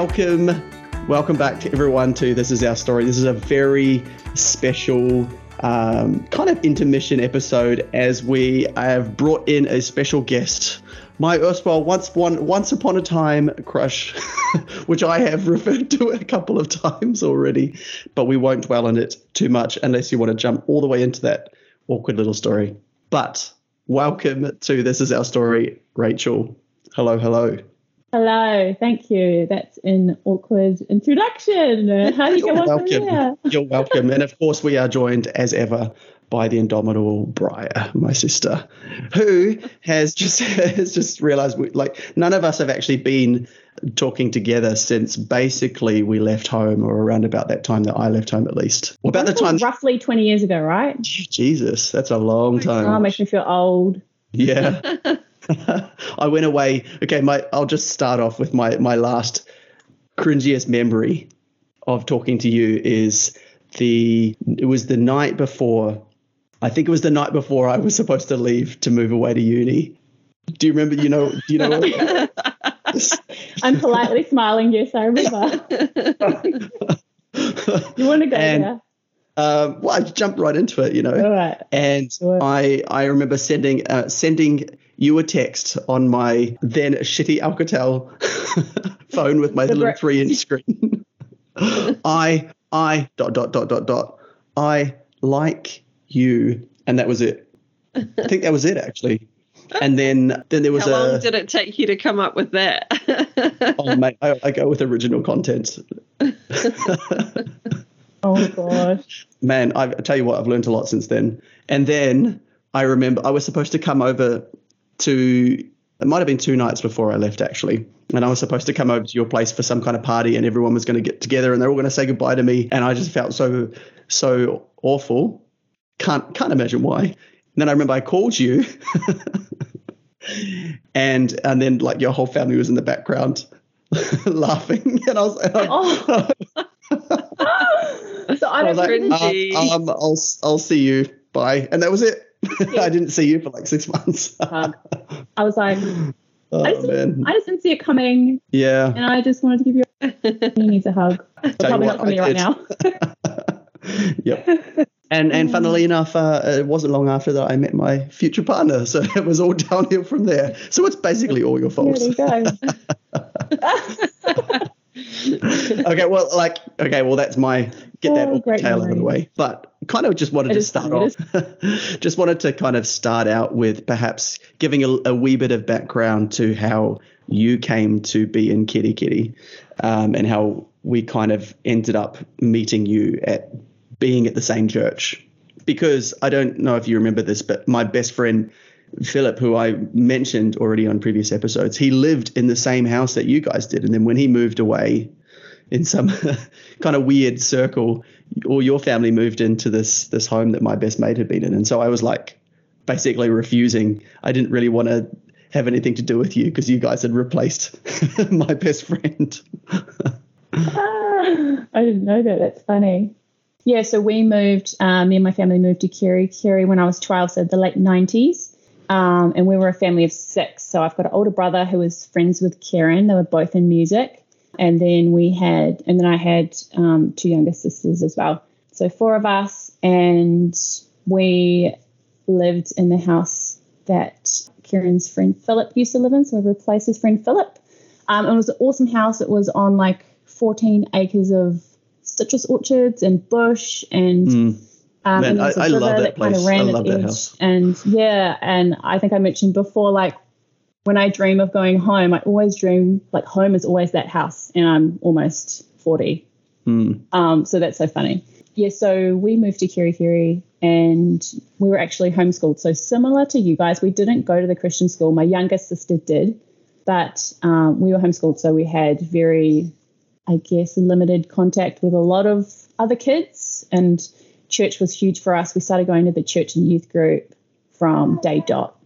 welcome, welcome back to everyone to This Is Our Story. This is a very special um, kind of intermission episode as we have brought in a special guest, my erstwhile once one once upon a time crush, which I have referred to a couple of times already, but we won't dwell on it too much unless you want to jump all the way into that awkward little story. But welcome to This Is Our Story, Rachel. Hello, hello. Hello, thank you. That's an awkward introduction. How do you You're go on from welcome. there? You're welcome. And of course, we are joined as ever by the indomitable Briar, my sister, who has just has just realised we, like none of us have actually been talking together since basically we left home, or around about that time that I left home, at least. Or about the time. roughly 20 years ago, right? Jesus, that's a long Oh, time. it makes me feel old. Yeah. I went away. Okay, my I'll just start off with my my last cringiest memory of talking to you is the it was the night before I think it was the night before I was supposed to leave to move away to uni. Do you remember? You know? Do you know? I'm politely smiling. Yes, I remember. You want to go And- there? um, well, I jumped right into it. You know. Right. And. I I remember sending uh, sending you a text on my then shitty Alcatel phone with my The little brick. three inch screen. I I dot dot dot dot dot I like you, and that was it. I think that was it actually. And then then there was a. How long a did it take you to come up with that? oh mate, I, I go with original content. Oh, gosh. man, I've, I tell you what, I've learned a lot since then. And then I remember I was supposed to come over to, it might have been two nights before I left actually. And I was supposed to come over to your place for some kind of party and everyone was going to get together and they're all going to say goodbye to me. And I just felt so, so awful. Can't, can't imagine why. And then I remember I called you and, and then like your whole family was in the background laughing. And I was, and I, Oh. so I I was like, um, um, I'll I'll see you. Bye, and that was it. I didn't see you for like six months. I was like, oh I, just, man, I just didn't see it coming, yeah. and I just wanted to give you a, he needs a hug. You probably what, not from me right now. yep. And and funnily enough, uh, it wasn't long after that I met my future partner, so it was all downhill from there. So it's basically all your fault. there you go. okay, well, like, okay, well, that's my get that Oh, tail out of the way. But kind of just wanted It to start off. just wanted to kind of start out with perhaps giving a, a wee bit of background to how you came to be in Kerikeri, um, and how we kind of ended up meeting you at being at the same church. Because I don't know if you remember this, but my best friend Philip, who I mentioned already on previous episodes, he lived in the same house that you guys did. And then when he moved away in some kind of weird circle, or your family moved into this this home that my best mate had been in. And so I was like basically refusing. I didn't really want to have anything to do with you because you guys had replaced my best friend. Ah, I didn't know that. That's funny. Yeah, so we moved, um, me and my family moved to Kerikeri when I was 12, so the late 90s. Um, and we were a family of six. So I've got an older brother who was friends with Kieran. They were both in music. And then we had, and then I had um, two younger sisters as well. So four of us, and we lived in the house that Kieran's friend Philip used to live in. So we replaced his friend Philip. Um, it was an awesome house. It was on like 14 acres of citrus orchards and bush and Mm. um, Man, and I- I love river that kind of place. I love that house. And yeah, and I think I mentioned before, like when I dream of going home, I always dream like home is always that house, and I'm almost 40. Mm. Um, so that's so funny. Yeah, so we moved to Kerikeri and we were actually homeschooled. So similar to you guys, we didn't go to the Christian school. My youngest sister did, but um, we were homeschooled. So we had very, I guess, limited contact with a lot of other kids. And church was huge for us. We started going to the church and youth group from day dot.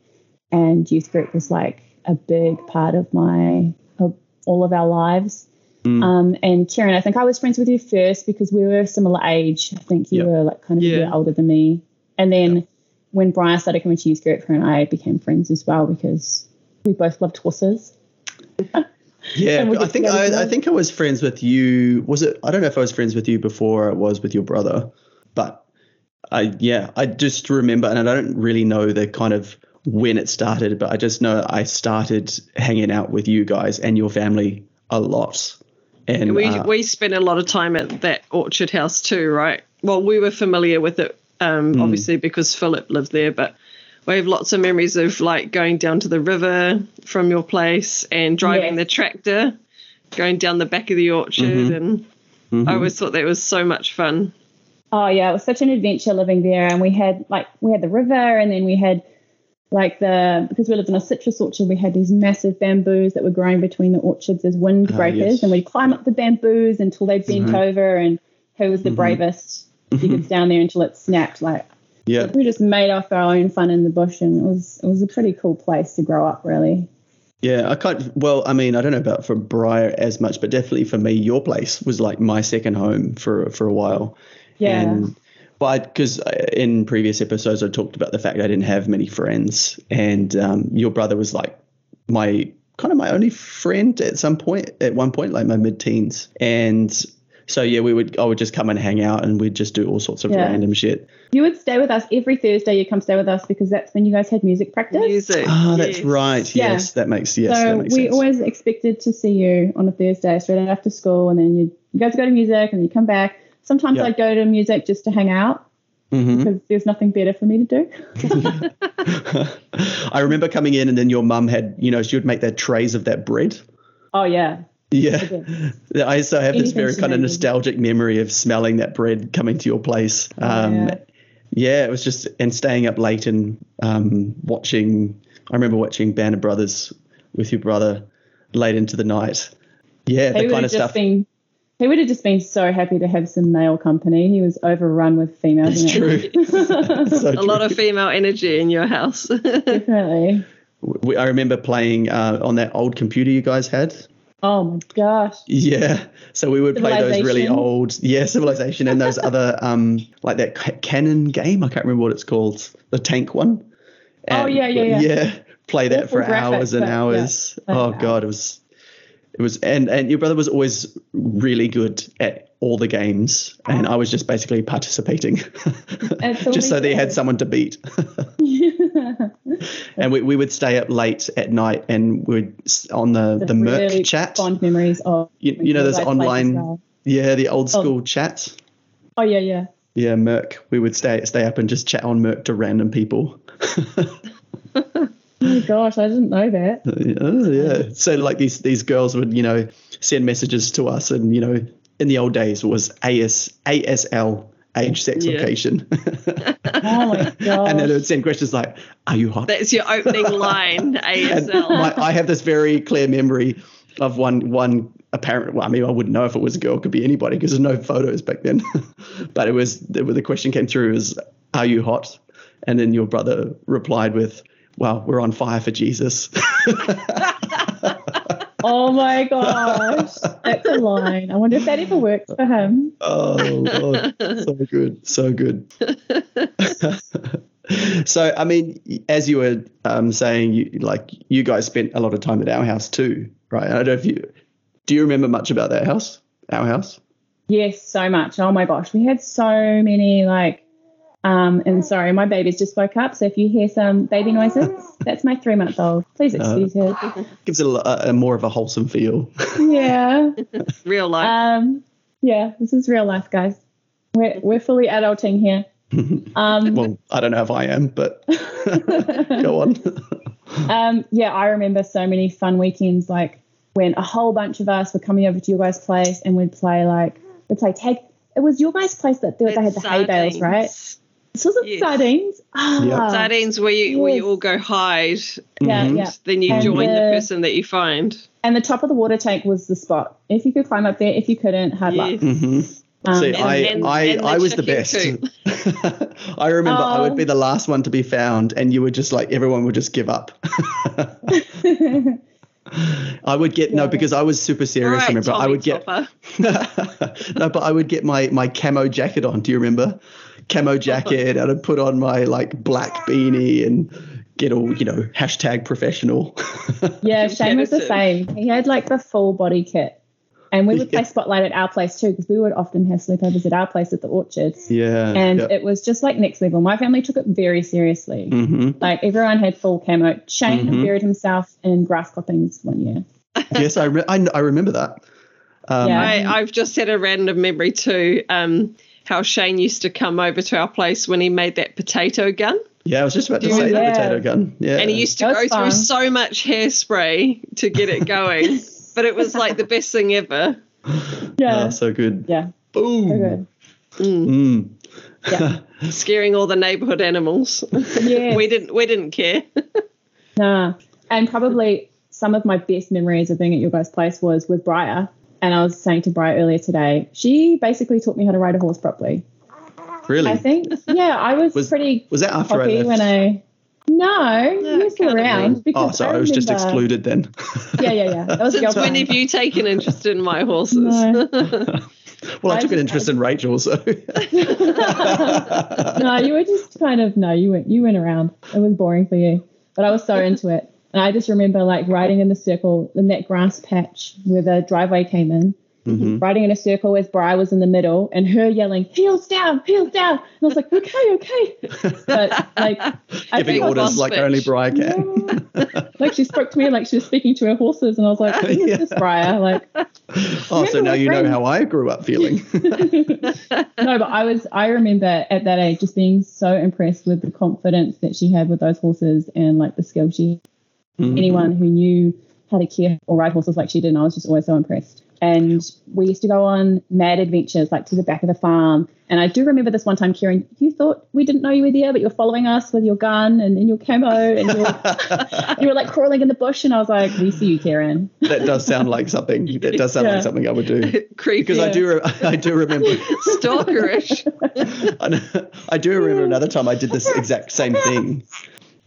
And youth group was like a big part of my, of all of our lives. Mm. Um, and Kieran, I think I was friends with you first because we were similar age. I think you Yep. were like kind of a Yeah. year older than me. And then when Briar started coming to youth group, her and I became friends as well because we both loved horses. Yeah, I think I, I think I was friends with you. Was it? I don't know if I was friends with you before I was with your brother, but I yeah, I just remember, and I don't really know the kind of when it started, but I just know I started hanging out with you guys and your family a lot. And we uh, we spent a lot of time at that orchard house too, right? Well, we were familiar with it, um, obviously because Philip lived there, but we have lots of memories of like going down to the river from your place and driving Yes. the tractor, going down the back of the orchard, and I always thought that was so much fun. Oh yeah, it was such an adventure living there, and we had like we had the river, and then we had like the because we lived in a citrus orchard, we had these massive bamboos that were growing between the orchards as windbreakers, ah, yes. and we'd climb up the bamboos until they bent mm-hmm. over, and who was the mm-hmm. bravest? Mm-hmm. You could stand there until it snapped. Like yeah, we just made off our own fun in the bush, and it was it was a pretty cool place to grow up, really. Yeah, I can't. Well, I mean, I don't know about for Briar as much, but definitely for me, your place was like my second home for for a while. Yeah. And, but because in previous episodes, I talked about the fact I didn't have many friends, and um, your brother was like my kind of my only friend at some point, at one point, like my mid-teens, and so yeah, we would I would just come and hang out, and we'd just do all sorts of Yeah. random shit. You would stay with us every Thursday. You come stay with us because that's when you guys had music practice. Music. Ah, that's yes. right. Yeah. Yes, that makes yes, so that makes we sense. always expected to see you on a Thursday straight after school, and then you you guys go to music, and then you come back. Sometimes Yeah. I'd go to music just to hang out Mhm. because there's nothing better for me to do. I remember coming in and then your mum had, you know, she would make that trays of that bread. Oh yeah, Yeah. I so have this very kind of nostalgic memory of smelling that bread coming to your place. Um, yeah. yeah. it was just, and staying up late and um, watching, I remember watching Band of Brothers with your brother late into the night. Yeah, he the kind of stuff. been. He would have just been so happy to have some male company. He was overrun with females. It's in it. So A lot of female energy in your house. Definitely. We- I remember playing uh, on that old computer you guys had. Oh my gosh. Yeah. So we would play those really old, yeah, Civilization and those other, um, like that ca- cannon game. I can't remember what it's called, the tank one. Oh, And- yeah, yeah, yeah. Yeah. Play that Awful for hours and but yeah. hours. Oh. God, it was, it was, and and your brother was always really good at all the games, and I was just basically participating, just so they had someone to beat. and we, we would stay up late at night and we'd on the the mIRC really chat. Fond memories of. You, you know, there's online, yeah, the old oh. school chat. Oh yeah, yeah. Yeah, mIRC. We would stay stay up and just chat on mIRC to random people. Gosh, I didn't know that. oh, yeah. So like these these girls would you know send messages to us, and you know in the old days it was AS ASL age sex Yeah. location, Oh my gosh. and then it would send questions like, "Are you hot?" That's your opening line, ASL. my, I have this very clear memory of one one apparent. Well, I mean, I wouldn't know if it was a girl; it could be anybody because there's no photos back then. but it was the, the question came through is, "Are you hot?" And then your brother replied with, "Well, we're on fire for Jesus." Oh my gosh, that's a line. I wonder if that ever works for him. oh god, so good, so good. so, I mean, as you were um, saying, you like you guys spent a lot of time at our house too, right? I don't know if you do you remember much about that house, our house. Yes, so much. Oh my gosh, we had so many like. Um, and sorry, my baby's just woke up, so if you hear some baby noises, that's my three month old. Please excuse her. gives it a, a more of a wholesome feel. Yeah. Real life. Um, yeah, this is real life, guys. We're we're fully adulting here. Um, well, I don't know if I am, but go on. Um, yeah, I remember so many fun weekends, like when a whole bunch of us were coming over to your guys' place and we'd play like we'd play tag. It was your guys' place that they, they had the hay bales, right? This wasn't Yes. sardines. Ah, Yep. Sardines where you, where you all go hide, Yeah, Mhm. yeah. then you And join the the- person that you find. And the top of the water tank was the spot. If you could climb up there, if you couldn't, hard luck. Yes. hmm Um, See, and- I, and- I, and I was the best. I remember I would Oh. be the last one to be found, and you would just like everyone would just give up. I would get no because I was super serious. Right, remember, I Tommy would get no, but I would get my my camo jacket on. Do you remember? Camo jacket. and I'd put on my like black beanie and get all you know hashtag professional. Yeah, Shane was the same. He had like the full body kit. And we would Yeah. play Spotlight at our place too, because we would often have sleepovers at our place at the orchards. yeah. And yeah. it was just like next level. My family took it very seriously. hmm Like everyone had full camo. Shane Mhm. buried himself in grass clippings one year. yes, I, re- I I remember that. Um, Yeah. I, I've just had a random memory too. Um, how Shane used to come over to our place when he made that potato gun, yeah, I was just about to say the remember- potato gun. Yeah, and he used to go was through so much hairspray to get it going. but it was like the best thing ever. Yeah. Oh, so good. yeah. Boom. So good. Mm. Yeah. Scaring all the neighborhood animals. Yes. we didn't. We didn't care. Nah. And probably some of my best memories of being at your guys' place was with Briar. And I was saying to Briar earlier today, she basically taught me how to ride a horse properly. really? I think, yeah, I was, Was- pretty was that after I left? when I. No, you were still around. Because oh, sorry, I, was just excluded then. Yeah, yeah, yeah. That was Since girl when have you taken interest in my horses? No. well, I I took an just- interest in Rachel, so. no, you were just kind of no, you went you went around. It was boring for you, but I was so into it. And I just remember like riding in the circle in that grass patch where the driveway came in, Mhm. riding in a circle as Bri was in the middle, and her yelling "heels down, heels down." And I was like, "Okay, okay," but like I Giving think I was- orders like bitch. only Briar can. Yeah. like she spoke to me like she was speaking to her horses, and I was like, "Who is Yeah. this Briar?" Like, Oh, so now you know how I grew up feeling. no, but I was I remember at that age just being so impressed with the confidence that she had with those horses and like the skill she Mhm. anyone who knew how to care or ride horses like she did, and I was just always so impressed. And we used to go on mad adventures like to the back of the farm. And I do remember this one time, Kieran, you thought we didn't know you were there, but you're following us with your gun and in your camo and you were, like crawling in the bush. And I was like, we see you, Kieran. that does sound like something. That does sound Yeah. like something I would do. Creepy. Because I do, re- I do remember. Stalkerish. I do remember another time I did this exact same thing.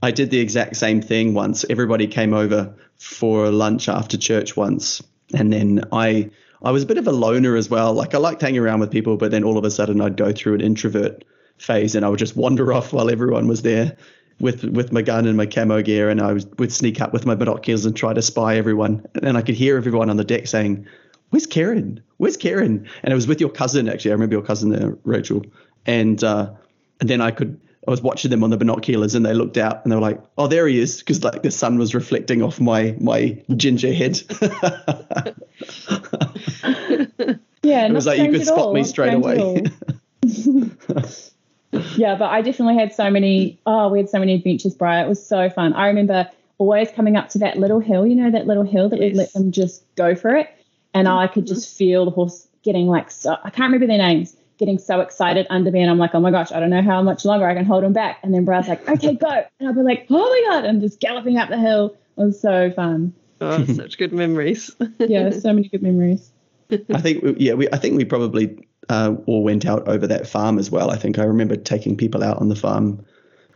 I did the exact same thing once. Everybody came over for lunch after church once, and then I I was a bit of a loner as well. Like I liked hanging around with people, but then all of a sudden I'd go through an introvert phase, and I would just wander off while everyone was there with with my gun and my camo gear, and I was, would sneak up with my binoculars and try to spy everyone. And I could hear everyone on the deck saying, "Where's Kieran? Where's Kieran?" And it was with your cousin actually. I remember your cousin there, Rachel, and uh, and then I could. I was watching them on the binoculars, and they looked out, and they were like, "Oh, there he is," because like the sun was reflecting off my my ginger head. Yeah, it was like you could spot all, me not straight away. yeah, but I definitely had so many. Oh, we had so many adventures, Briar. It was so fun. I remember always coming up to that little hill. You know that little hill that we'd let them just go for it, and mm-hmm. I could just feel the horse getting like so. I can't remember their names. Getting so excited under me, and I'm like, oh my gosh, I don't know how much longer I can hold him back. And then Brad's like, okay, go, and I'll be like, oh my god, and just galloping up the hill. It was so fun. Oh, such good memories. Yeah, so many good memories. I think we- yeah, we I think we probably uh, all went out over that farm as well. I think I remember taking people out on the farm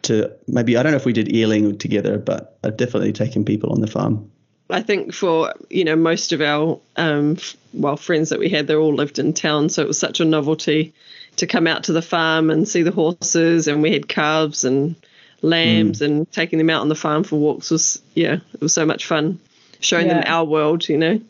to maybe I don't know if we did eeling together, but I've definitely taken people on the farm. I think for you know most of our um, f- well friends that we had, they all lived in town, so it was such a novelty to come out to the farm and see the horses, and we had calves and lambs, mm. and taking them out on the farm for walks was yeah, it was so much fun, showing them our world, you know, mm.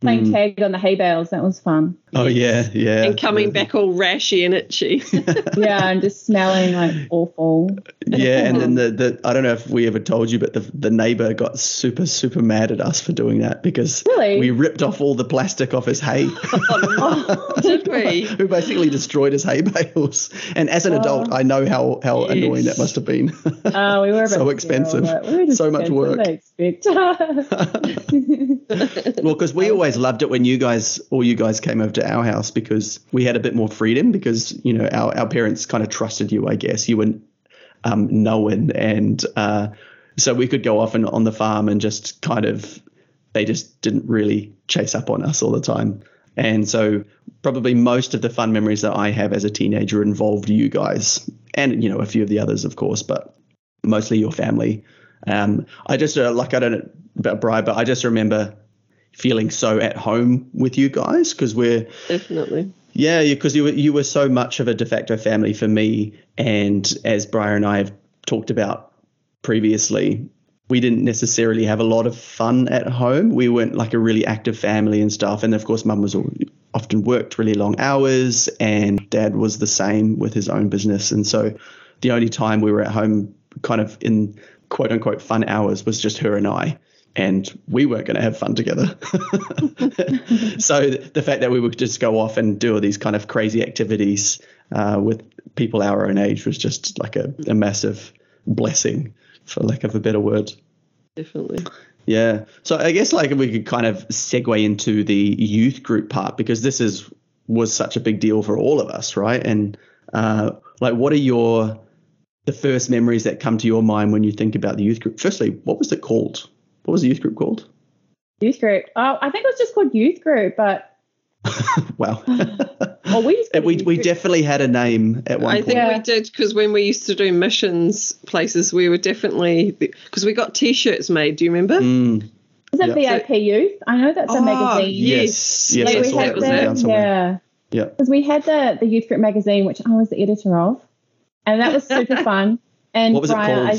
Playing tag on the hay bales, that was fun. Oh yeah, yeah. and coming back all rashy and itchy. Yeah, and just smelling like awful. Yeah, and then the, the I don't know if we ever told you, but the the neighbor got super super mad at us for doing that because Really? we ripped off all the plastic off his hay. Oh, did we? we basically destroyed his hay bales. And as an adult, I know how how Yes. annoying that must have been. Oh, we were So expensive. but we were just So much work. did they expect? well, because we always loved it when you guys, all you guys came over our house because we had a bit more freedom because, you know, our, our parents kind of trusted you, I guess. You were um, known. And uh, so we could go off and on the farm and just kind of, they just didn't really chase up on us all the time. And so probably most of the fun memories that I have as a teenager involved you guys and, you know, a few of the others, of course, but mostly your family. Um, I just uh, like I don't know about Bri, but I just remember feeling so at home with you guys because we're Definitely. yeah because you were you were so much of a de facto family for me, and as Briar and I have talked about previously, we didn't necessarily have a lot of fun at home. We weren't like a really active family and stuff. And of course, mum was all, often worked really long hours, and dad was the same with his own business. And so the only time we were at home, kind of in quote unquote fun hours, was just her and I. And we weren't going to have fun together. so the fact that we would just go off and do all these kind of crazy activities uh, with people our own age was just like a, a massive blessing, for lack of a better word. Definitely. Yeah. So I guess like we could kind of segue into the youth group part because this is was such a big deal for all of us, right? And uh, like, what are your the first memories that come to your mind when you think about the youth group? Firstly, what was it called? What was the youth group called? Youth group. Oh, I think it was just called youth group, but wow. well, we just we we definitely had a name at one I point. think Yeah. we did because when we used to do missions places, we were definitely because we got T-shirts made. Do you remember? Mm, was it Yeah. VIP Youth? I know that's a Oh, magazine. yes. Yes, Like, I we saw had that was written it. down somewhere. Yeah. Yeah. because we had the the youth group magazine, which I was the editor of, and that was super fun. And What was it called? I-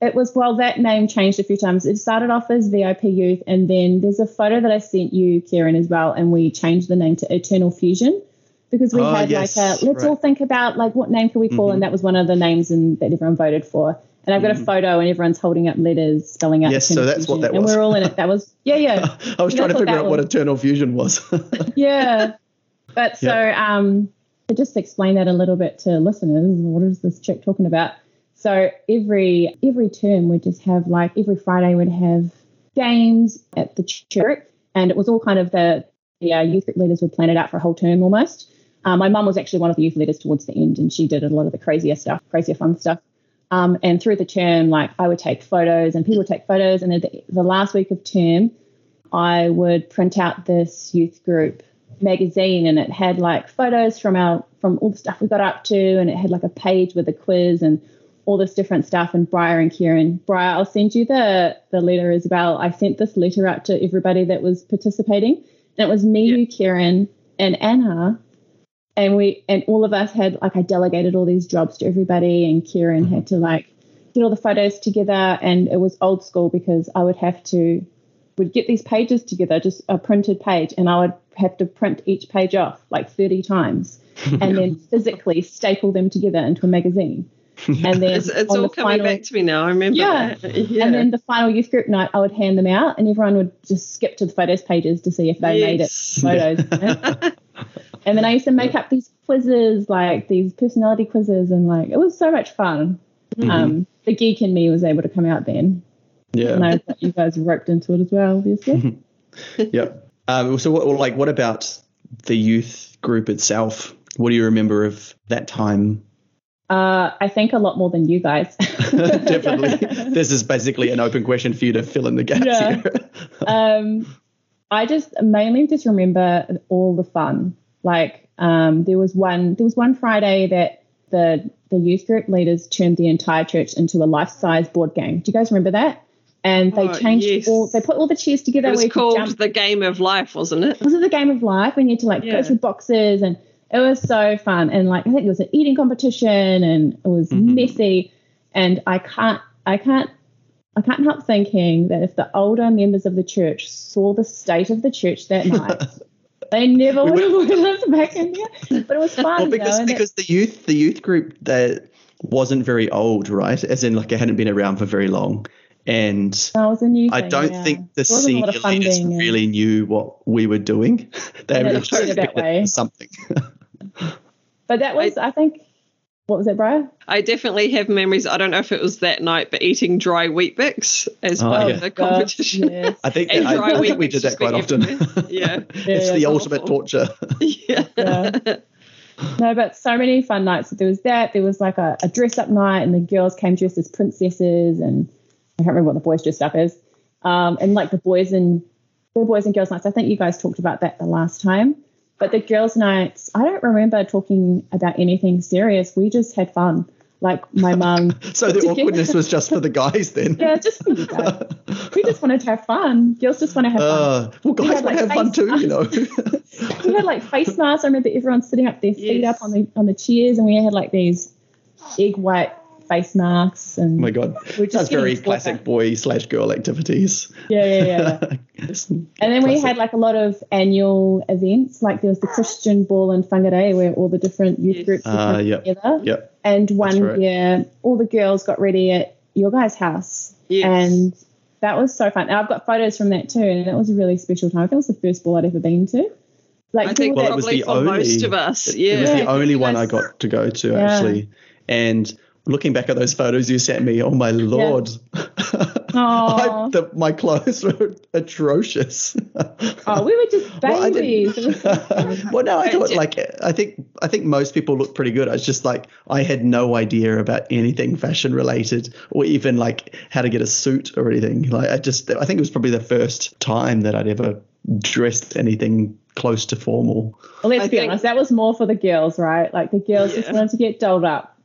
it was well, that name changed a few times. It started off as VIP Youth, and then there's a photo that I sent you, Kieran, as well, and we changed the name to Eternal Fusion because we Oh, had yes, like a let's all think about like what name can we call, Mhm. and that was one of the names and that everyone voted for. And I've got a photo, and everyone's holding up letters spelling out. Yes, so that's what Fusion, that And we're all in it. That was yeah, yeah. I was trying to figure out what. Eternal Fusion was. yeah. But so um, to just explain that a little bit to listeners, what is this chick talking about? So every every term we'd just have like every Friday we'd have games at the church, and it was all kind of the the uh, youth leaders would plan it out for a whole term almost. Um, my mum was actually one of the youth leaders towards the end, and she did a lot of the crazier stuff, crazier fun stuff. Um, and through the term, like I would take photos, and people would take photos, and the, the last week of term, I would print out this youth group magazine and it had like photos from our from all the stuff we got up to and it had like a page with a quiz and all this different stuff and Briar and Kieran. Briar, I'll send you the the letter as well. I sent this letter out to everybody that was participating. And it was me, Yeah. you, Kieran, and Anna. And we and all of us had like I delegated all these jobs to everybody and Kieran had to like get all the photos together and it was old school because I would have to would get these pages together, just a printed page, and I would have to print each page off like 30 times and then physically staple them together into a magazine. And then It's, it's all the coming final, back to me now. I remember Yeah. Yeah. and then the final youth group night, I would hand them out, and everyone would just skip to the photos pages to see if they made it. Photos. and then I used to make up these quizzes, like these personality quizzes, and like it was so much fun. Mm-hmm. Um, the geek in me was able to come out then. yeah. And I thought you guys roped into it as well, obviously. Yep. Um, so, what, like, what about the youth group itself? What do you remember of that time? Uh, I think a lot more than you guys. Definitely. This is basically an open question for you to fill in the gaps Yeah. here. um, I just mainly just remember all the fun. Like um, there was one there was one Friday that the the youth group leaders turned the entire church into a life size board game. Do you guys remember that? And they Oh, changed yes. all they put all the chairs together. it where was you could called jump. the game of life, wasn't it? Was it the game of life when you had to like Yeah. go through boxes and it was so fun and like I think it was an eating competition and it was Mhm. messy and I can't I can't I can't help thinking that if the older members of the church saw the state of the church that night, they never would have wanted us back in there. But it was fun, well, because it- because the youth the youth group that wasn't very old, right? As in, like, it hadn't been around for very long, and that was a new I don't yeah. think the senior leaders and- really knew what we were doing. they Yeah, were just that way. something. But that was, I, think, what was it, Briar? I definitely have memories. I don't know if it was that night, but eating dry Weet-Bix as Oh, part yeah. of the gosh, competition. yes. I think And I, I think we did that quite often. Yeah. it's Yeah, the yeah. ultimate torture. yeah. Yeah. No, but so many fun nights. There was that. There was like a, a dress up night, and the girls came dressed as princesses, and I can't remember what the boys dressed up as. Um, and like the boys and the boys and girls nights. I think you guys talked about that the last time. But the girls' nights, I don't remember talking about anything serious. We just had fun. Like my mum. So the awkwardness was just for the guys then. Yeah, just for you guys. We just wanted to have fun. Girls just want to have fun. Uh, well, guys had, want to like, have fun face too, you know. we had like face masks. I remember everyone sitting up their feet Yes. up on the on the chairs, and we had like these egg white face masks and Oh my god, We're just that's very classic taught boy slash girl activities. yeah, yeah, yeah. and And then we had like a lot of annual events, like there was the Christian Ball in Whangarei where all the different youth Yes. groups would Ah, come yep. together. Yep. And one right. year, all the girls got ready at your guys' house, Yes. and that was so fun. And I've got photos from that too, and that was a really special time. I think it was the first ball I'd ever been to. Like I think Well, that- it was probably the for only- most of us. Yeah. It was the only one I got to go to Yeah. actually. And looking back at those photos you sent me, oh my lord. Aw. I, the, my clothes were atrocious. oh, we were just Well, I babies. didn't- It was so fun. well, no, I thought ju- like I think I think most people look pretty good. I was just like I had no idea about anything fashion related or even like how to get a suit or anything. Like I just I think it was probably the first time that I'd ever dressed anything close to formal. Well, let's I be think- honest, that was more for the girls, right? Like the girls just wanted to get dolled up.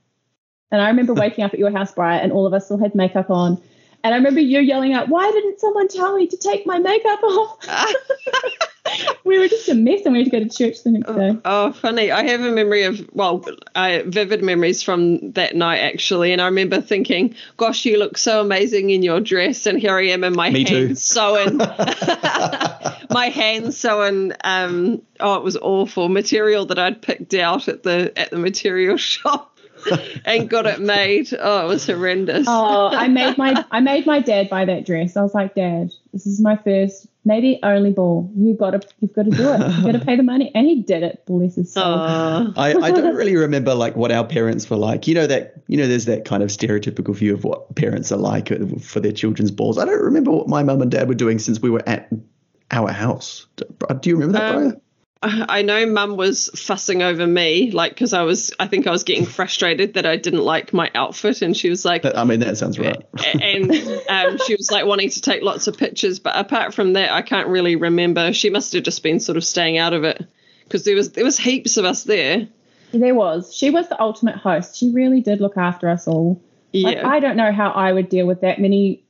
And I remember waking up at your house, Briar, and all of us still had makeup on. And I remember you yelling out, Why didn't someone tell me to take my makeup off? we were just a mess and we had to go to church the next day. Oh, funny. I have a memory of, well, I, vivid memories from that night, actually. And I remember thinking, gosh, you look so amazing in your dress. And here I am in my Me too. hands sewing, my hands sewing, um, oh, it was awful material that I'd picked out at the at the material shop and got it made. Oh, it was horrendous. Oh, I made my I made my dad buy that dress. I was like, Dad, this is my first, maybe only ball. You gotta you've got to do it. You've got to pay the money. And he did it, bless his soul. Oh. I, I don't really remember like what our parents were like. You know that you know there's that kind of stereotypical view of what parents are like uh, for their children's balls. I don't remember what my mum and dad were doing since we were at our house. Do do you remember that, Um, Briar? I know mum was fussing over me, like, because I was, I think I was getting frustrated that I didn't like my outfit. And she was like, That- I mean, that sounds right. and um, she was like wanting to take lots of pictures. But apart from that, I can't really remember. She must have just been sort of staying out of it because there was, there was heaps of us there. There was. She was the ultimate host. She really did look after us all. Like, Yeah. I don't know how I would deal with that many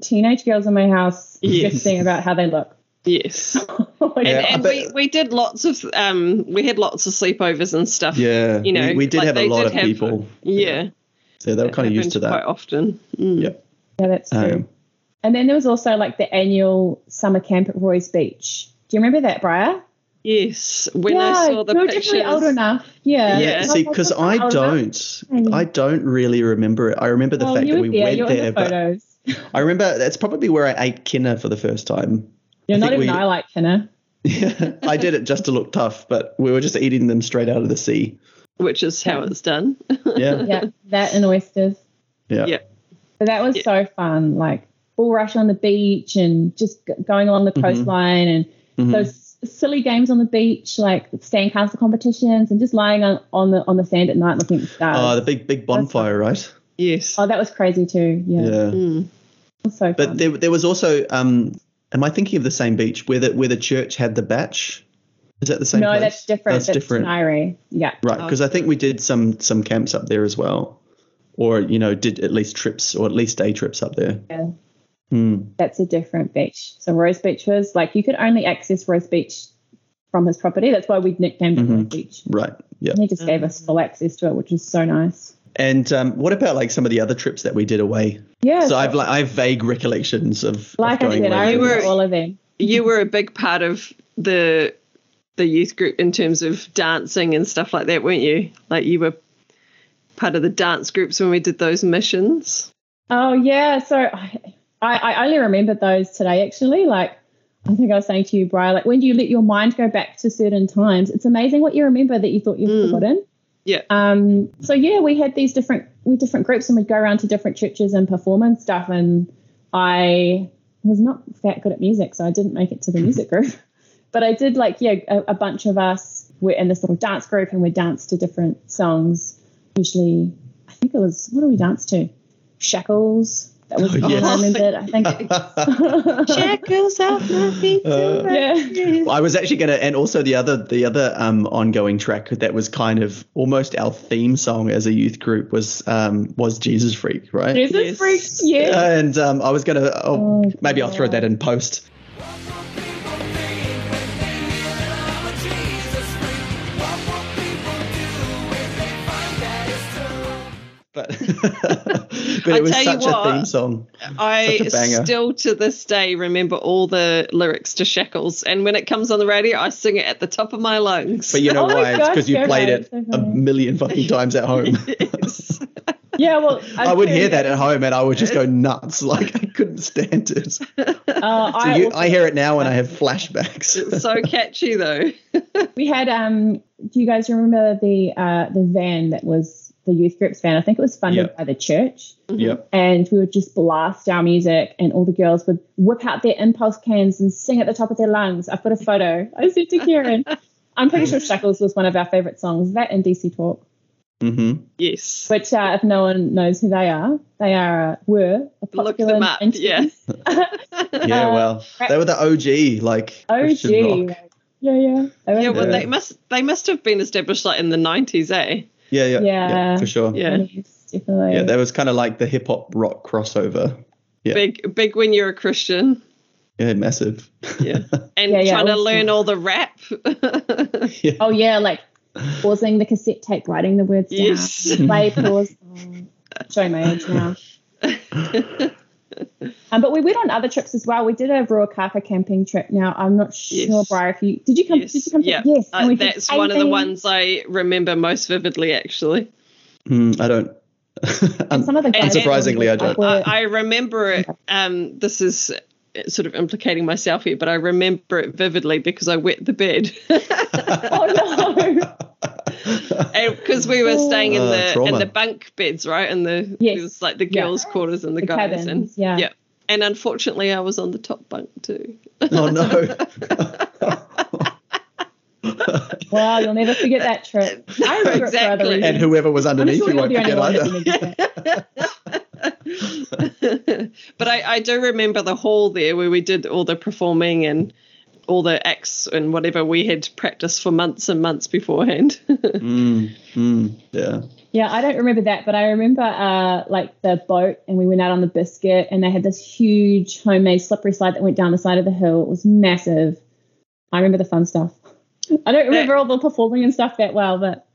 teenage girls in my house Yes. gifting about how they look. Yes. And, Yeah, and bet- we, we did lots of um we had lots of sleepovers and stuff. Yeah, you know, we, we did like have a lot did of have- people. Yeah, so they were kind of used to happened quite that. often. Mm. Yep. Yeah, that's true. Um, and then there was also like the annual summer camp at Roy's Beach. Do you remember that, Briar? Yes, when yeah, I saw the you're pictures, definitely old enough. Yeah. Yeah. See, because I don't, Mm. I don't really remember it. I remember the Oh, fact that we there. went You're there, the but. I remember that's probably where I ate kina for the first time. You're I not even we- I like kina. I did it just to look tough, but we were just eating them straight out of the sea. which is how it's done. Yeah, Yeah, that and oysters. yeah. Yeah. So that was Yeah. so fun. Like bull rush on the beach and just going along the Mhm. coastline and Mhm. those silly games on the beach, like sandcastle competitions and just lying on, on the on the sand at night looking at the stars. Oh, the big big bonfire, right? yes. Oh, that was crazy too. Yeah, Yeah. Mm. it was so fun. But there, there was also, um, am I thinking of the same beach where the where the church had the bach? Is that the same? Beach? No, place? that's different. That's, That's, different, Tenerife. Yeah. right? Because I think we did some some camps up there as well, or you know, did at least trips or at least day trips up there. Yeah. Hmm. That's a different beach. So Rose Beach was like you could only access Rose Beach from his property. That's why we nicknamed it Mhm. Rose Beach. Right. Yeah. He just gave us full access to it, which is so nice. And um, what about like some of the other trips that we did away? Yeah. So I've like I have vague recollections of, of like I going said, I away. You were- all of them. you were a big part of the the youth group in terms of dancing and stuff like that, weren't you? Like you were part of the dance groups when we did those missions. Oh yeah, so I, I I only remembered those today actually. Like I think I was saying to you, Briar, like when do you let your mind go back to certain times, it's amazing what you remember that you thought you'd Mm. forgotten. Yeah. Um. So yeah, we had these different we different groups, and we'd go around to different churches and perform and stuff. And I was not that good at music, so I didn't make it to the music group. But I did like yeah, a, a bunch of us were in this little dance group, and we danced to different songs. Usually, I think it was what do we dance to? Shackles. That was Oh, the yes. one I remembered. I think. Shackles off my feet. Uh, yeah. I was actually gonna, and also the other the other um, ongoing track that was kind of almost our theme song as a youth group was um, was Jesus Freak, right? Jesus Yes. freaks. Yeah. And um, I was gonna, oh, Oh, maybe I'll throw that in post. But but it was tell you such a theme song. I Such a banger. still to this day remember all the lyrics to Shackles, and when it comes on the radio, I sing it at the top of my lungs. But you know Oh my why? It's because you played ahead. it So a million fucking times at home. Yeah, well, I would hear that at home and I would just go nuts. Like I couldn't stand it. So Uh, I, you, also- I hear it now and I have flashbacks. it's so catchy though. we had. Um, do you guys remember the uh, the van that was the youth group's van? I think it was funded Yep. by the church. yep. and we would just blast our music and all the girls would whip out their impulse cans and sing at the top of their lungs. I've got a photo. I sent to Kieran. I'm pretty sure Shackles was one of our favorite songs. That and DC Talk, Mm-hmm. Yes. which uh, if no one knows who they are, they are uh, were a popular Look popular them up, 90s. Yeah, Uh, well, they were the OG, like OG. rock. Yeah, yeah. Yeah, well, Yeah. they must they must have been established like in the nineties, eh? Yeah, yeah, yeah, Yeah. for sure. Yeah, Yeah. Yes, that was kind of like the hip hop rock crossover. Yeah. Big big when you're a Christian. Yeah, massive. Yeah. And Yeah, yeah, trying to awesome. learn all the rap. yeah. Oh yeah, like pausing the cassette tape, writing the words Yes. down. Play, pause. Oh, showing my age now. Um, but we went on other trips as well. We did a Ruakaka camping trip. Now I'm not sure, Yes. Briar, if you did you come? yes. Did you come? To, yeah. Yes. Uh, and we that's one of the ones I remember most vividly actually. Mm, I don't. And some of the Unsurprisingly, I don't. were- I, I remember it. Um, this is sort of implicating myself here, but I remember it vividly because I wet the bed. oh no! because we were staying in Uh, the in the bunk beds, right? And the Yes. it was like the Yeah. girls' quarters and the, The guys. cabins, and yeah. And unfortunately, I was on the top bunk too. oh no. Wow, you'll never forget that trip. I remember it for other Exactly. reasons. and whoever was underneath sure you you're won't forget either. but I, I do remember the hall there where we did all the performing and all the acts and whatever we had practiced for months and months beforehand. Mm, mm, yeah. Yeah, I don't remember that, but I remember uh, like the boat, and we went out on the biscuit, and they had this huge homemade slippery slide that went down the side of the hill. It was massive. I remember the fun stuff. I don't remember all the performing and stuff that well, but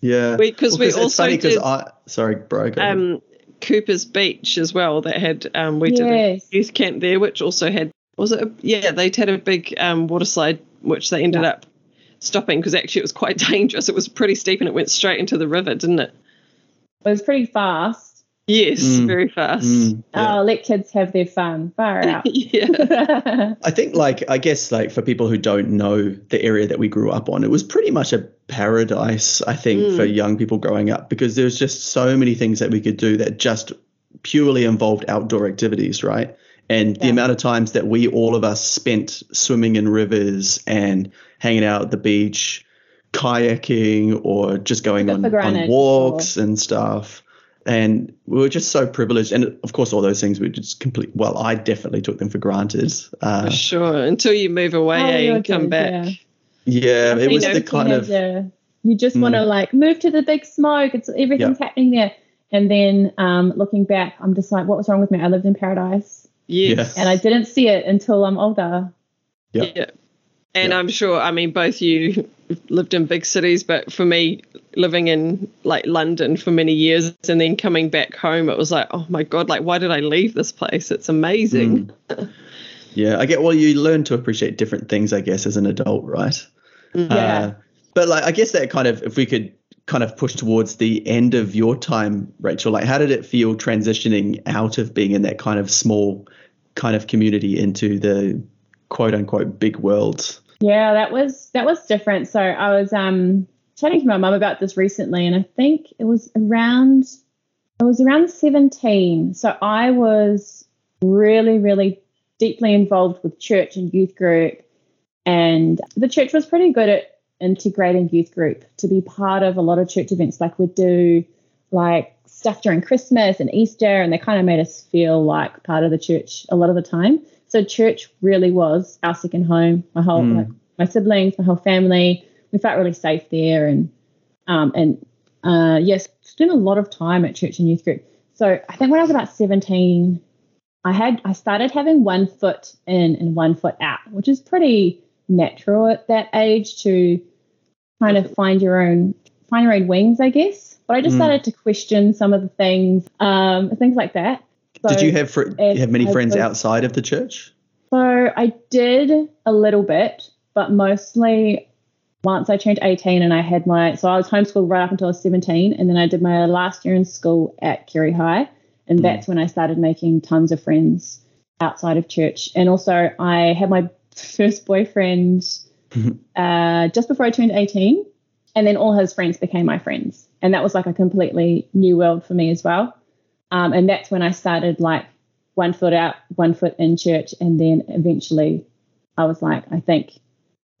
Yeah. Because we it's also funny 'cause did- I sorry, bro. go um, Cooper's Beach as well that had um, we did a youth camp there, which also had was it? A, yeah, they'd had a big um, water slide which they ended Yeah. up stopping because actually it was quite dangerous. It was pretty steep and it went straight into the river, didn't it? it was pretty fast. Yes, Mm. very fast. Mm, yeah. Oh, let kids have their fun. Far out. yeah. I think, like, I guess, like, for people who don't know the area that we grew up on, it was pretty much a paradise, I think, Mm. for young people growing up because there was just so many things that we could do that just purely involved outdoor activities, right? And the amount of times that we, all of us, spent swimming in rivers and hanging out at the beach, kayaking, or just going on, on walks and stuff. And we were just so privileged. And of course, all those things we just complete. Well, I definitely took them for granted. Uh, For sure. Until you move away Oh, you're and come good, back. yeah. Yeah, it You was know, the kind of Teenager, you just want to Mm. like move to the big smoke. It's everything's happening there. And then um, looking back, I'm just like, what was wrong with me? I lived in paradise, Yes. and I didn't see it until I'm older. yeah, Yeah. And Yeah. I'm sure, I mean, both you lived in big cities, but for me, living in like London for many years and then coming back home, it was like, oh my God, like, why did I leave this place? It's amazing. Mm. yeah. I get. Well, you learn to appreciate different things, I guess, as an adult, right? Mm. Yeah. Uh, but like, I guess that kind of, if we could kind of push towards the end of your time, Rachel, like, how did it feel transitioning out of being in that kind of small kind of community into the quote unquote big world? Yeah, that was that was different. So I was um chatting to my mum about this recently, and I think it was around it was around 17. So I was really, really deeply involved with church and youth group, and the church was pretty good at integrating youth group to be part of a lot of church events. Like we'd do like stuff during Christmas and Easter, and they kind of made us feel like part of the church a lot of the time. So church really was our second home. My whole Mm. like, my siblings, my whole family, we felt really safe there, and um, and uh, yes, spent a lot of time at church and youth group. So I think when I was about seventeen, I had I started having one foot in and one foot out, which is pretty natural at that age to kind of find your own find your own wings, I guess. But I just Mm. started to question some of the things, um, things like that. So, Did you have fr- as have many friends was- outside of the church? So I did a little bit, but mostly once I turned 18 and I had my, so I was homeschooled right up until I was 17, and then I did my last year in school at Kerry High, and Mm. that's when I started making tons of friends outside of church. And also I had my first boyfriend uh, just before I turned 18, and then all his friends became my friends, and that was like a completely new world for me as well. Um, and that's when I started like one foot out, one foot in church, and then eventually I was like, I think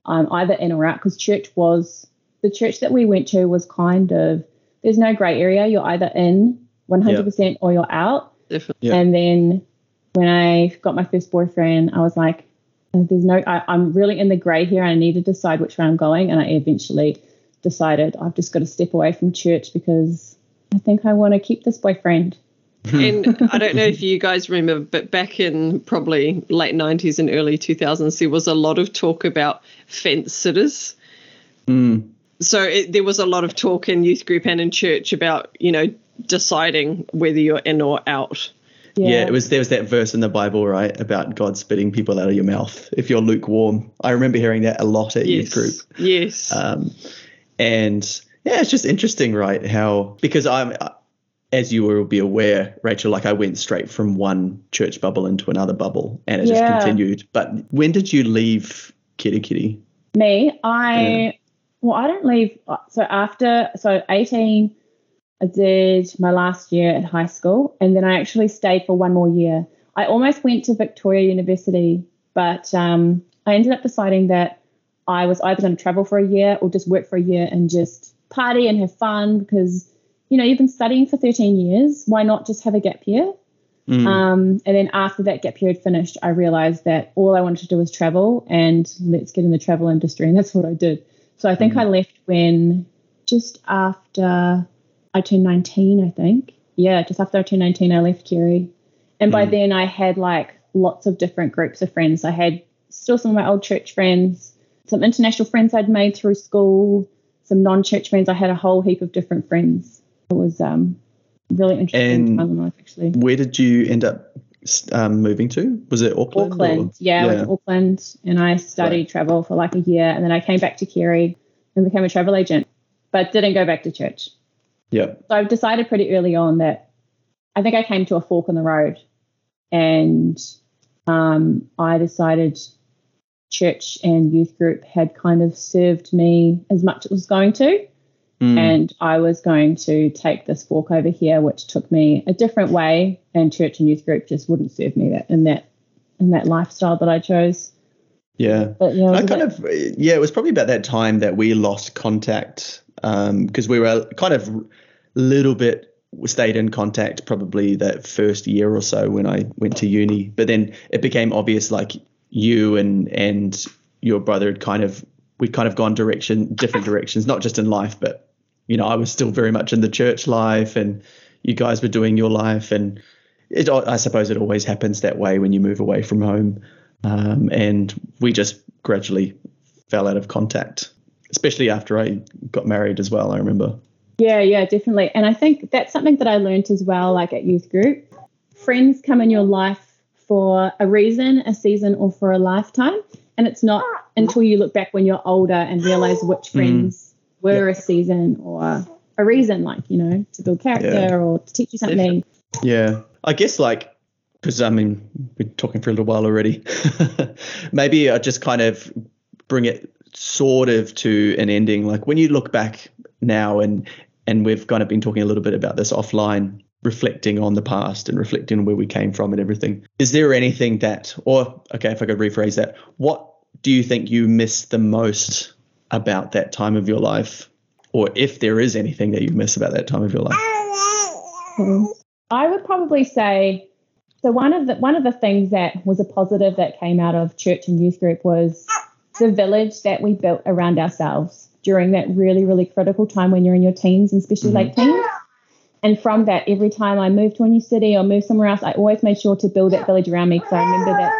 I'm either in or out because church was the church that we went to was kind of there's no grey area. You're either in 100% or you're out. Definitely. Yeah. And then when I got my first boyfriend, I was like, there's no, I, I'm really in the grey here. I need to decide which way I'm going. And I eventually decided I've just got to step away from church because I think I want to keep this boyfriend. and I don't know if you guys remember, but back in probably late 90s and early 2000s, there was a lot of talk about fence sitters. Mm. So it, there was a lot of talk in youth group and in church about, you know, deciding whether you're in or out. Yeah. it was there was that verse in the Bible, right, about God spitting people out of your mouth if you're lukewarm. I remember hearing that a lot at youth group. Yes. Um, and yeah, it's just interesting, right? How because I'm, as you will be aware, Rachel, like I went straight from one church bubble into another bubble, and it just continued. But when did you leave Kerikeri? Me, I well, I don't leave. So after so 18, I did my last year at high school, and then I actually stayed for one more year. I almost went to Victoria University, but um, I ended up deciding that I was either going to travel for a year or just work for a year and just party and have fun because you know you've been studying for 13 years. Why not just have a gap year? Mm. Um, and then after that gap period finished, I realized that all I wanted to do was travel and let's get in the travel industry. And that's what I did. So I think I left when just after I turned 19, I think. Yeah, just after I turned 19, I left Kerry. And by Mm. then I had like lots of different groups of friends. I had still some of my old church friends, some international friends I'd made through school, some non church friends. I had a whole heap of different friends. It was um, really interesting And time in life, actually. Where did you end up um, moving to? Was it Auckland? or- Auckland. Yeah, I went to Auckland and I studied Right. travel for like a year and then I came back to Kerry and became a travel agent, but didn't go back to church. Yeah. So I've decided pretty early on that I think I came to a fork in the road and um, I decided church and youth group had kind of served me as much as it was going to. Mm. And I was going to take this walk over here, which took me a different way, and church and youth group just wouldn't serve me that in that in that lifestyle that I chose. yeah. But yeah, I kind of yeah, it was probably about that time that we lost contact because we were kind of a little bit stayed in contact probably that first year or so when I went to uni, but then it became obvious like you and and your brother had kind of we'd kind of gone direction different directions, not just in life, but you know I was still very much in the church life, and you guys were doing your life, and it I suppose it always happens that way when you move away from home. Um, and we just gradually fell out of contact, especially after I got married as well. I remember. Yeah, yeah, definitely. And I think that's something that I learned as well, like at youth group. Friends come in your life for a reason, a season, or for a lifetime. And it's not ah. until you look back when you're older and realize which mm. friends were a season or a reason, like, you know, to build character Yeah. or to teach you something. Yeah, I guess like because I mean we're talking for a little while already. Maybe I just kind of bring it sort of to an ending. Like when you look back now, and and we've kind of been talking a little bit about this offline, reflecting on the past and reflecting on where we came from and everything. Is there anything that, or okay, if I could rephrase that, what do you think you miss the most about that time of your life, or if there is anything that you miss about that time of your life? Um, I would probably say so. One of the one of the things that was a positive that came out of church and youth group was the village that we built around ourselves during that really really critical time when you're in your teens and especially late teens. And from that, every time I moved to a new city or moved somewhere else, I always made sure to build that village around me because I remember that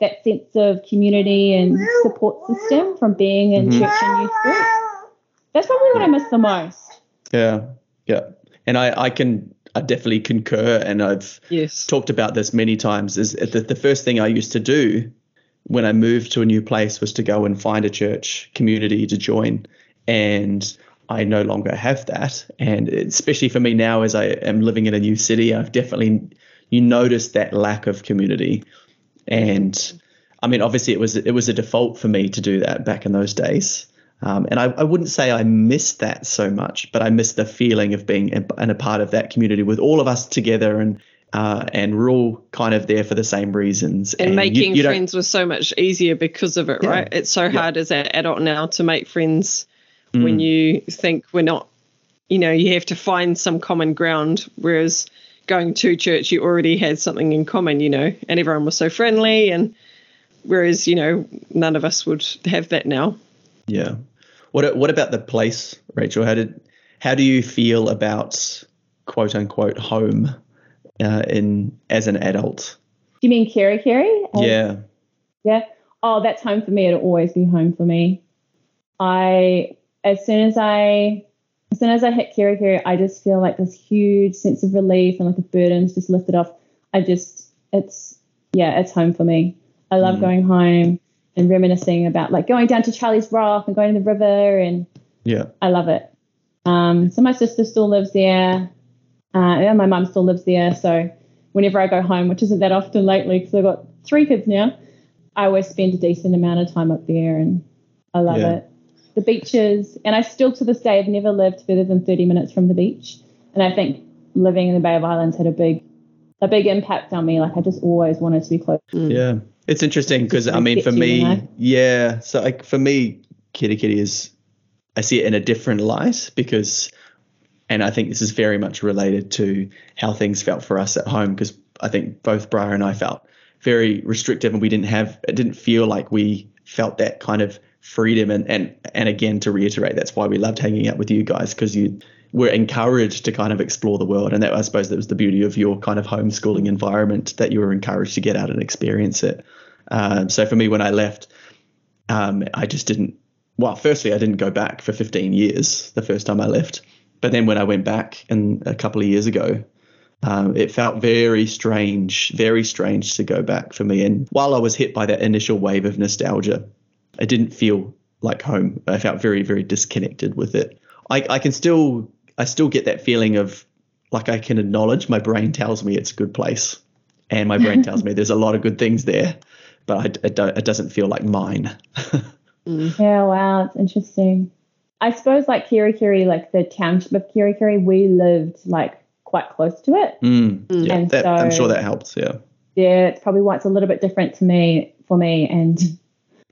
that sense of community and support system from being in Mhm. church and youth group. That's probably what I miss the most. Yeah. Yeah. And I, I can I definitely concur and I've Yes. talked about this many times is the, the first thing I used to do when I moved to a new place was to go and find a church community to join. And I no longer have that. And especially for me now, as I am living in a new city, I've definitely, you notice that lack of community. And I mean, obviously it was, it was a default for me to do that back in those days. Um, and I, I wouldn't say I miss that so much, but I miss the feeling of being in, in a part of that community with all of us together and uh, and we're all kind of there for the same reasons. And, you- making you don't- friends was so much easier because of it, Yeah. right? It's so Yeah. hard as an adult now to make friends Mm. when you think we're not, you know, you have to find some common ground. Whereas going to church, you already had something in common, you know, and everyone was so friendly. And whereas, you know, none of us would have that now. Yeah. What what about the place, Rachel? How did how do you feel about quote unquote home uh, in as an adult? Do you mean Kerikeri? yeah. Yeah. Oh, that's home for me. It'll always be home for me. I, as soon as I, as soon as I hit Kerikeri, I just feel like this huge sense of relief and like a burden's just lifted off. I just, it's, yeah, it's home for me. I love Mm. going home and reminiscing about like going down to Charlie's Rock and going to the river and Yeah. I love it. Um, so my sister still lives there, uh, and my mum still lives there. So whenever I go home, which isn't that often lately, because I've got three kids now, I always spend a decent amount of time up there, and I love Yeah. it. The beaches, and I still to this day have never lived further than 30 minutes from the beach, and I think living in the Bay of Islands had a big, a big impact on me. Like I just always wanted to be close. Mm. Yeah. It's interesting because I mean, for me, yeah. So like for me, Kerikeri is, I see it in a different light because, and I think this is very much related to how things felt for us at home because I think both Briar and I felt very restrictive and we didn't have, it didn't feel like we felt that kind of freedom. And and and again to reiterate that's why we loved hanging out with you guys because you were encouraged to kind of explore the world. And that I suppose that was the beauty of your kind of homeschooling environment that you were encouraged to get out and experience it. Um, so for me when I left um, I just didn't well firstly I didn't go back for 15 years the first time I left. But then when I went back and a couple of years ago um, it felt very strange, very strange to go back for me. And while I was hit by that initial wave of nostalgia, it didn't feel like home. I felt very, very disconnected with it. I, I can still, I still get that feeling of like I can acknowledge my brain tells me it's a good place, and my brain tells me there's a lot of good things there, but I, it, don't, it doesn't feel like mine. Yeah, wow, it's interesting. I suppose like Kerikeri, like the township of Kerikeri, we lived like quite close to it. Mm, yeah, And that, I'm sure that helps. Yeah. Yeah, it's probably why it's a little bit different to me for me. And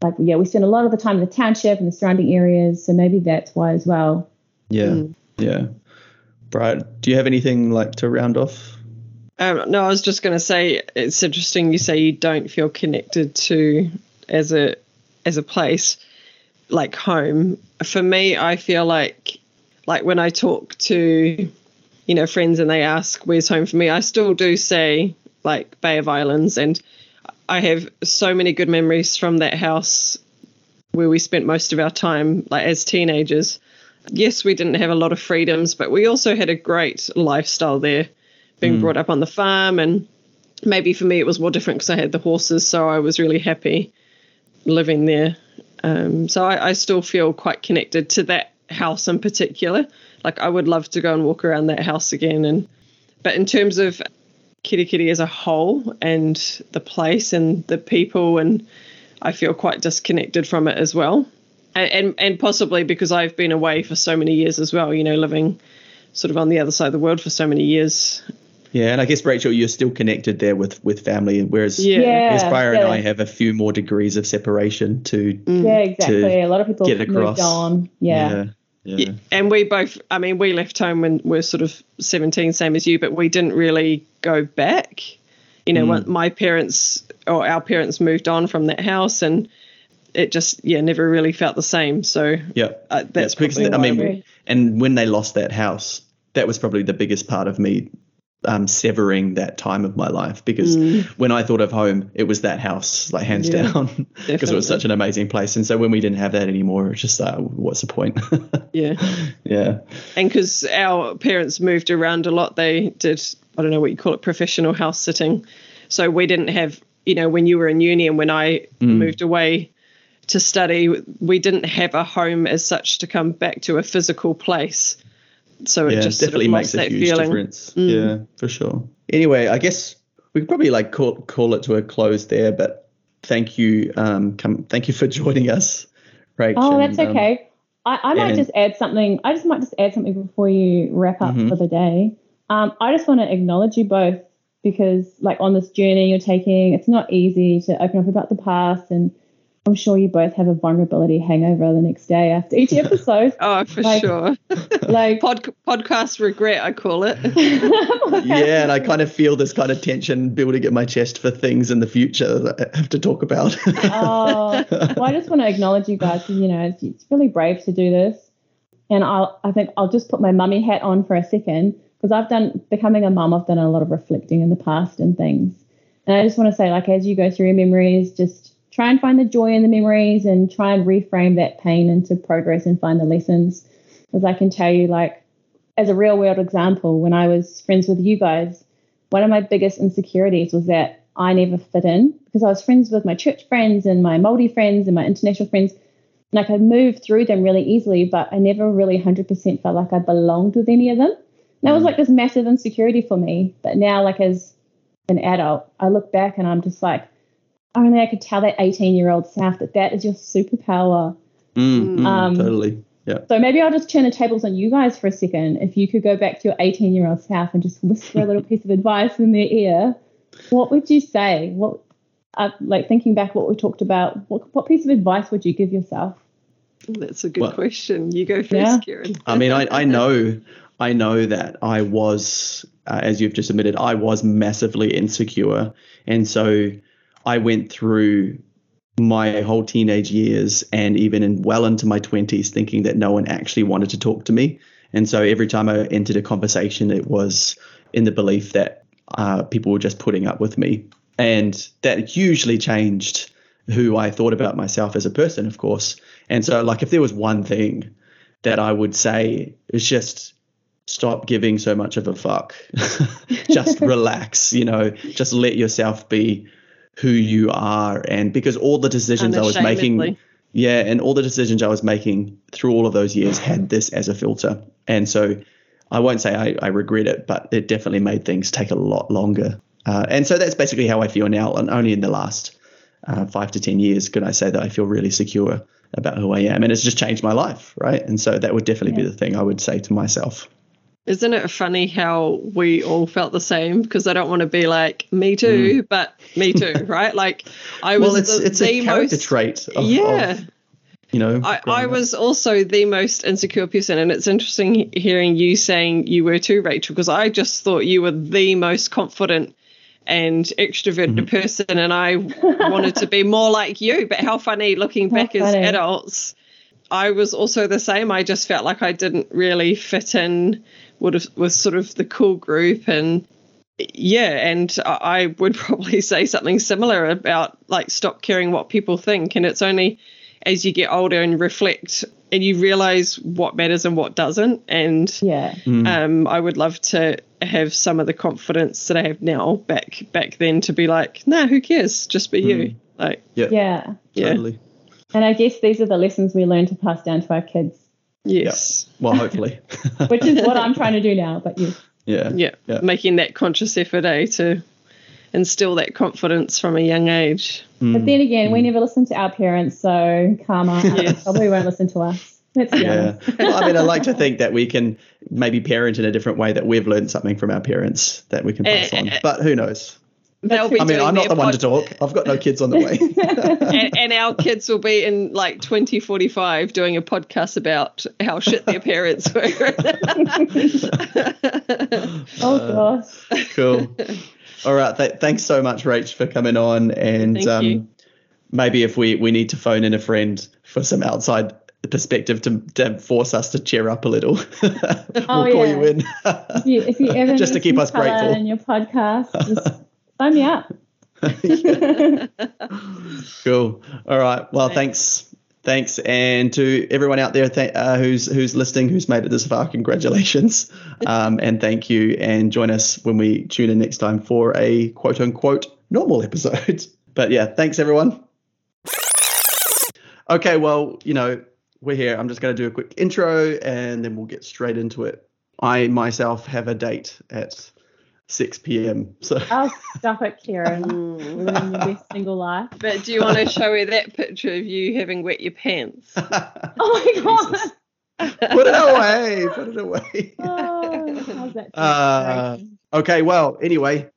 like, yeah, we spend a lot of the time in the township and the surrounding areas, so maybe that's why as well. Yeah. Mm. Yeah. Briar, do you have anything like to round off? Um, no, I was just going to say it's interesting. You say you don't feel connected to as a as a place like home. For me, I feel like like when I talk to you know friends and they ask where's home for me, I still do say like Bay of Islands, and I have so many good memories from that house where we spent most of our time like as teenagers. Yes, we didn't have a lot of freedoms, but we also had a great lifestyle there being brought up on the farm and maybe for me it was more different because I had the horses so I was really happy living there. Um, so I, I still feel quite connected to that house in particular. Like I would love to go and walk around that house again and but in terms of Kerikeri as a whole and the place and the people and I feel quite disconnected from it as well and, and and possibly because I've been away for so many years as well you know living sort of on the other side of the world for so many years Yeah, and I guess Rachel, you're still connected there with with family, whereas Yeah. Yeah, I guess Briar and. I have a few more degrees of separation to. Yeah, exactly. A lot of people get across. moved on. Yeah. Yeah. Yeah. Yeah, and we both i mean we left home when we are sort of 17 same as you but we didn't really go back you know when my parents or our parents moved on from that house and it just yeah never really felt the same so Yeah. uh, that's because probably I mean, we- and when they lost that house, that was probably the biggest part of me um, severing that time of my life because when I thought of home, it was that house, like hands Yeah, down, because it was such an amazing place. And so when we didn't have that anymore, it's just uh, what's the point? Yeah. yeah. And because our parents moved around a lot, they did, I don't know what you call it, professional house sitting. So we didn't have, you know, when you were in uni and when I Mm. moved away to study, we didn't have a home as such to come back to a physical place. So it yeah, just sort of definitely makes a huge feeling. difference. Mm. Yeah, for sure. Anyway, I guess we could probably like call call it to a close there. But thank you, um, come thank you for joining us, Rach. Oh, and, that's um, okay. I, I might and- just add something. I just might just add something before you wrap up Mhm. for the day. Um, I just want to acknowledge you both because, like, on this journey you're taking, it's not easy to open up about the past, and I'm sure you both have a vulnerability hangover the next day after each episode. Oh, for Like- sure. like, Pod, podcast regret, I call it. yeah, and I kind of feel this kind of tension building in my chest for things in the future that I have to talk about. oh, well, I just want to acknowledge you guys. 'cause, You know, it's, it's really brave to do this, and I'll, I think I'll just put my mummy hat on for a second because I've done becoming a mum. I've done a lot of reflecting in the past and things, and I just want to say, like, as you go through your memories, just try and find the joy in the memories and try and reframe that pain into progress and find the lessons. Because I can tell you, like, as a real world example, when I was friends with you guys, one of my biggest insecurities was that I never fit in because I was friends with my church friends and my Māori friends and my international friends. And I could move through them really easily, but I never really 100% felt like I belonged with any of them. And that was mm. like this massive insecurity for me. But now, like as an adult, I look back and I'm just like, only I could tell that 18 year old self that that is your superpower. Mm, mm, Um, totally. Yeah. So maybe I'll just turn the tables on you guys for a second. If you could go back to your 18 year old self and just whisper a little piece of advice in their ear, what would you say? What, uh, like thinking back what we talked about, what, what piece of advice would you give yourself? That's a good Well- question. You go first, Yeah. Kieran. I mean, I, I know, I know that I was, uh, as you've just admitted, I was massively insecure, and so I went through my whole teenage years and even in well into my twenties, thinking that no one actually wanted to talk to me, and so every time I entered a conversation, it was in the belief that uh, people were just putting up with me, and that hugely changed who I thought about myself as a person, of course. And so, like, if there was one thing that I would say is just stop giving so much of a fuck. just relax, you know, just let yourself be who you are. And because all the decisions I was making, yeah, and all the decisions I was making through all of those years had this as a filter. And so I won't say I, I regret it, but it definitely made things take a lot longer. Uh, and so that's basically how I feel now. And only in the last uh, five to 10 years could I say that I feel really secure about who I am. And it's just changed my life, right? And so that would definitely be the thing I would say to myself. Isn't it funny how we all felt the same? Because I don't want to be like me too, but me too, right? Like I was Mm. Well, it's the, it's the a character most, trait. Of, Yeah. of, you know, I, I was also the most insecure person, and it's interesting hearing you saying you were too, Rachel, because I just thought you were the most confident and extroverted Mm-hmm. person, and I wanted to be more like you. But how funny looking How back as adults, I was also the same. I just felt like I didn't really fit in with, was sort of the cool group, and yeah, and I I would probably say something similar about like stop caring what people think, and it's only as you get older and reflect and you realize what matters and what doesn't. And Yeah. Mm. um, I would love to have some of the confidence that I have now back back then to be like, nah, who cares? Just be you. Like, yeah, Yeah. yeah, totally. And I guess these are the lessons we learn to pass down to our kids, yes, Well, hopefully. which is what I'm trying to do now. But you, yeah. yeah, Yeah. making that conscious effort, eh, to instill that confidence from a young age. Mm. but then again, we never listen to our parents, so karma Yes. probably won't listen to us. Let's be Yeah. Well, I mean, I like to think that we can maybe parent in a different way that we've learned something from our parents that we can pass Eh, on. eh, But who knows? They'll be I mean, doing I'm not their the one to talk. I've got no kids on the way. and, and our kids will be in like 2045 doing a podcast about how shit their parents were. Oh gosh. cool. All right. Th- thanks so much, Rach, for coming on. And Thank um, you. maybe if we, we need to phone in a friend for some outside perspective to, to force us to cheer up a little. we'll Oh, call yeah. you in. If you, if you ever Just to need keep some us colour grateful. in your podcast, just sign me up. cool. All right. Well, thanks. Thanks, and to everyone out there th- uh, who's who's listening, who's made it this far, congratulations, um, and thank you. And join us when we tune in next time for a quote unquote normal episode. But yeah, thanks everyone. Okay, well, you know, we're here. I'm just going to do a quick intro, and then we'll get straight into it. I myself have a date at 6 p.m. So Oh, stop it, Kieran. Living your best single life. But do you want to show her that picture of you having wet your pants? Oh my god. put it away. Put it away. Oh, how's that? Uh. Okay, well, anyway,